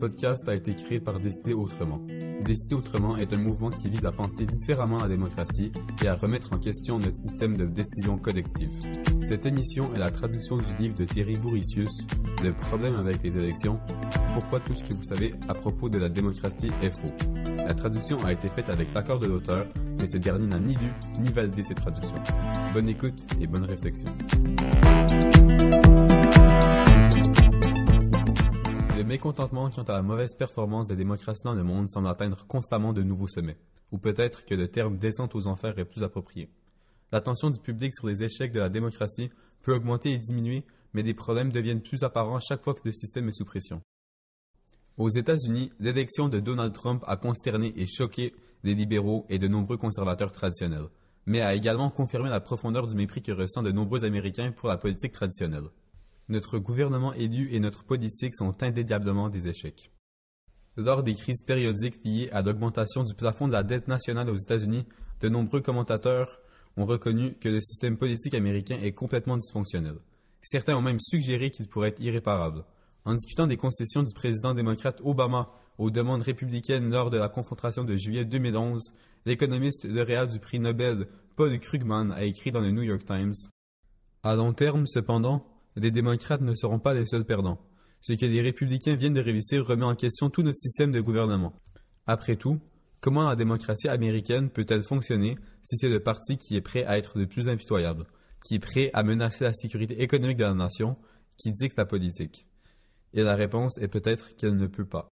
podcast a été créé par Décider Autrement. Décider Autrement est un mouvement qui vise à penser différemment la démocratie et à remettre en question notre système de décision collective. Cette émission est la traduction du livre de Thierry Bouricius, Le problème avec les élections, pourquoi tout ce que vous savez à propos de la démocratie est faux. La traduction a été faite avec l'accord de l'auteur, mais ce dernier n'a ni lu ni validé ses traductions. Bonne écoute et bonne réflexion. Le mécontentement quant à la mauvaise performance des démocraties dans le monde semble atteindre constamment de nouveaux sommets, ou peut-être que le terme descente aux enfers est plus approprié. L'attention du public sur les échecs de la démocratie peut augmenter et diminuer, mais des problèmes deviennent plus apparents chaque fois que le système est sous pression. Aux États-Unis, l'élection de Donald Trump a consterné et choqué les libéraux et de nombreux conservateurs traditionnels, mais a également confirmé la profondeur du mépris que ressentent de nombreux Américains pour la politique traditionnelle. Notre gouvernement élu et notre politique sont indéniablement des échecs. Lors des crises périodiques liées à l'augmentation du plafond de la dette nationale aux États-Unis, de nombreux commentateurs ont reconnu que le système politique américain est complètement dysfonctionnel. Certains ont même suggéré qu'il pourrait être irréparable. En discutant des concessions du président démocrate Obama aux demandes républicaines lors de la confrontation de juillet 2011, l'économiste lauréat du prix Nobel Paul Krugman a écrit dans le New York Times À long terme, cependant, les démocrates ne seront pas les seuls perdants. Ce que les républicains viennent de réussir remet en question tout notre système de gouvernement. Après tout, comment la démocratie américaine peut-elle fonctionner si c'est le parti qui est prêt à être le plus impitoyable, qui est prêt à menacer la sécurité économique de la nation, qui dicte la politique? Et la réponse est peut-être qu'elle ne peut pas.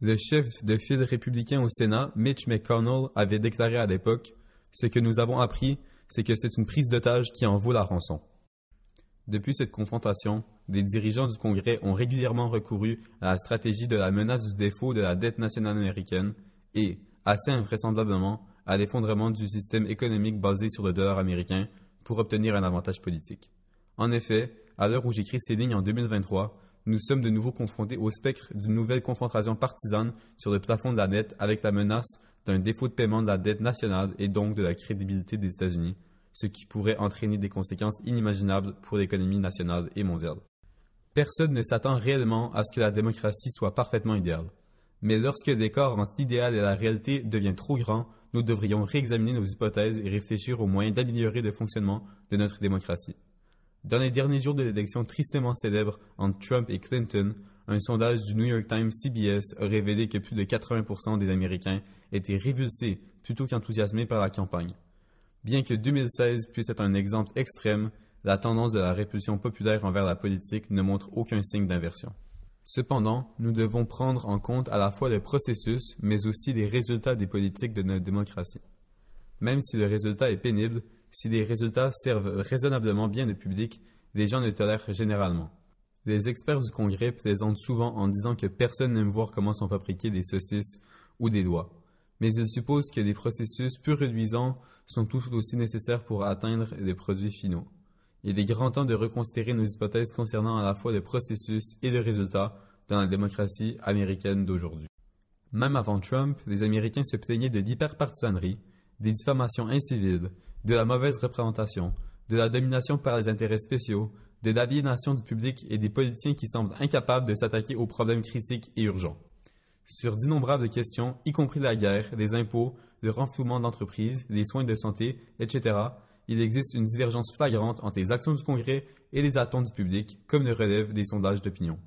Le chef de file républicain au Sénat, Mitch McConnell, avait déclaré à l'époque Ce que nous avons appris, c'est que c'est une prise d'otage qui en vaut la rançon. Depuis cette confrontation, des dirigeants du Congrès ont régulièrement recouru à la stratégie de la menace du défaut de la dette nationale américaine et, assez invraisemblablement, à l'effondrement du système économique basé sur le dollar américain pour obtenir un avantage politique. En effet, à l'heure où j'écris ces lignes en 2023, nous sommes de nouveau confrontés au spectre d'une nouvelle confrontation partisane sur le plafond de la dette avec la menace d'un défaut de paiement de la dette nationale et donc de la crédibilité des États-Unis, ce qui pourrait entraîner des conséquences inimaginables pour l'économie nationale et mondiale. Personne ne s'attend réellement à ce que la démocratie soit parfaitement idéale. Mais lorsque l'écart entre l'idéal et la réalité devient trop grand, nous devrions réexaminer nos hypothèses et réfléchir aux moyens d'améliorer le fonctionnement de notre démocratie. Dans les derniers jours de l'élection tristement célèbre entre Trump et Clinton, un sondage du New York Times CBS a révélé que plus de 80% des Américains étaient révulsés plutôt qu'enthousiasmés par la campagne. Bien que 2016 puisse être un exemple extrême, la tendance de la répulsion populaire envers la politique ne montre aucun signe d'inversion. Cependant, nous devons prendre en compte à la fois le processus, mais aussi les résultats des politiques de notre démocratie. Même si le résultat est pénible, si les résultats servent raisonnablement bien le public, les gens le tolèrent généralement. Les experts du Congrès plaisantent souvent en disant que personne n'aime voir comment sont fabriquées des saucisses ou des doigts mais il suppose que des processus peu réduisants sont tout aussi nécessaires pour atteindre les produits finaux. Il est grand temps de reconsidérer nos hypothèses concernant à la fois le processus et le résultat dans la démocratie américaine d'aujourd'hui. Même avant Trump, les Américains se plaignaient de l'hyperpartisanerie, des diffamations inciviles, de la mauvaise représentation, de la domination par les intérêts spéciaux, de l'aliénation du public et des politiciens qui semblent incapables de s'attaquer aux problèmes critiques et urgents sur d'innombrables questions, y compris la guerre, les impôts, le renflouement d'entreprises, les soins de santé, etc., il existe une divergence flagrante entre les actions du Congrès et les attentes du public, comme le relèvent des sondages d'opinion.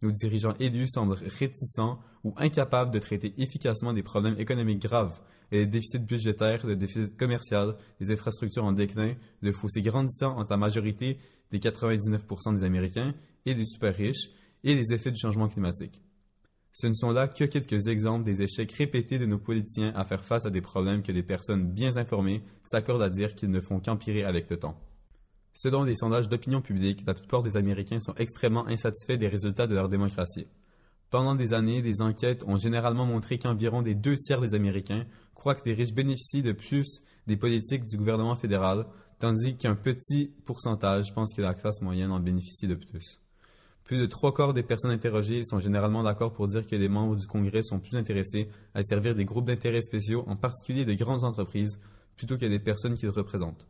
Nos dirigeants élus semblent réticents ou incapables de traiter efficacement des problèmes économiques graves et les déficits budgétaires, le déficit commercial, les infrastructures en déclin, le fossé grandissant entre la majorité des 99% des Américains et des super riches et les effets du changement climatique. Ce ne sont là que quelques exemples des échecs répétés de nos politiciens à faire face à des problèmes que des personnes bien informées s'accordent à dire qu'ils ne font qu'empirer avec le temps. Selon les sondages d'opinion publique, la plupart des Américains sont extrêmement insatisfaits des résultats de leur démocratie. Pendant des années, des enquêtes ont généralement montré qu'environ des deux tiers des Américains croient que les riches bénéficient de plus des politiques du gouvernement fédéral, tandis qu'un petit pourcentage pense que la classe moyenne en bénéficie de plus. Plus de trois quarts des personnes interrogées sont généralement d'accord pour dire que les membres du Congrès sont plus intéressés à servir des groupes d'intérêts spéciaux, en particulier de grandes entreprises, plutôt que des personnes qu'ils représentent.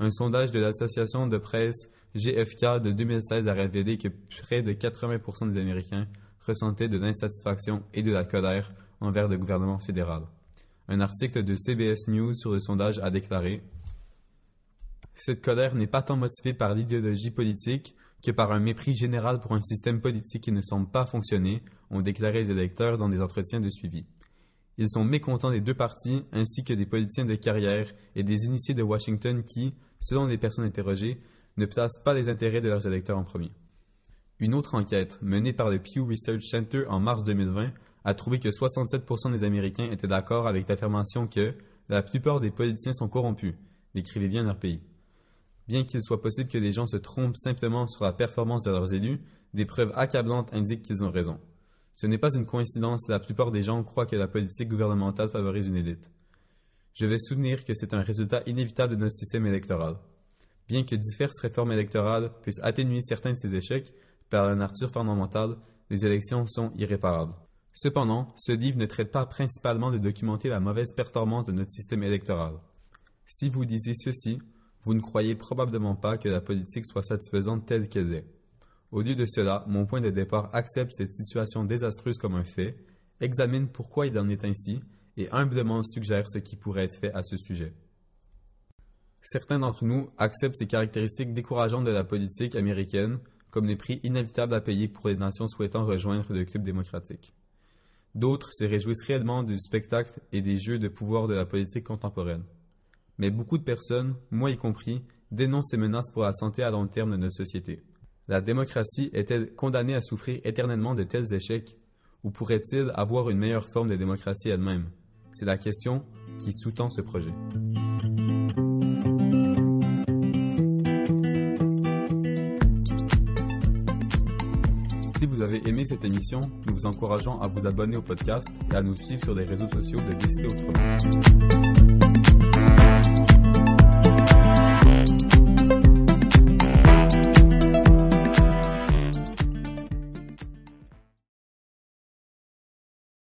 Un sondage de l'association de presse GFK de 2016 a révélé que près de 80% des Américains ressentaient de l'insatisfaction et de la colère envers le gouvernement fédéral. Un article de CBS News sur le sondage a déclaré Cette colère n'est pas tant motivée par l'idéologie politique que par un mépris général pour un système politique qui ne semble pas fonctionner, ont déclaré les électeurs dans des entretiens de suivi. Ils sont mécontents des deux partis ainsi que des politiciens de carrière et des initiés de Washington qui, selon les personnes interrogées, ne placent pas les intérêts de leurs électeurs en premier. Une autre enquête, menée par le Pew Research Center en mars 2020, a trouvé que 67% des Américains étaient d'accord avec l'affirmation que la plupart des politiciens sont corrompus, décrivait bien leur pays. Bien qu'il soit possible que les gens se trompent simplement sur la performance de leurs élus, des preuves accablantes indiquent qu'ils ont raison. Ce n'est pas une coïncidence, la plupart des gens croient que la politique gouvernementale favorise une élite. Je vais soutenir que c'est un résultat inévitable de notre système électoral. Bien que diverses réformes électorales puissent atténuer certains de ces échecs, par la nature fondamentale, les élections sont irréparables. Cependant, ce livre ne traite pas principalement de documenter la mauvaise performance de notre système électoral. Si vous disiez ceci, vous ne croyez probablement pas que la politique soit satisfaisante telle qu'elle est. Au lieu de cela, mon point de départ accepte cette situation désastreuse comme un fait, examine pourquoi il en est ainsi et humblement suggère ce qui pourrait être fait à ce sujet. Certains d'entre nous acceptent ces caractéristiques décourageantes de la politique américaine comme les prix inévitables à payer pour les nations souhaitant rejoindre le club démocratique. D'autres se réjouissent réellement du spectacle et des jeux de pouvoir de la politique contemporaine. Mais beaucoup de personnes, moi y compris, dénoncent ces menaces pour la santé à long terme de notre société. La démocratie est-elle condamnée à souffrir éternellement de tels échecs ou pourrait-il avoir une meilleure forme de démocratie elle-même? C'est la question qui sous-tend ce projet. Si vous avez aimé cette émission, nous vous encourageons à vous abonner au podcast et à nous suivre sur les réseaux sociaux de Décider Autrement.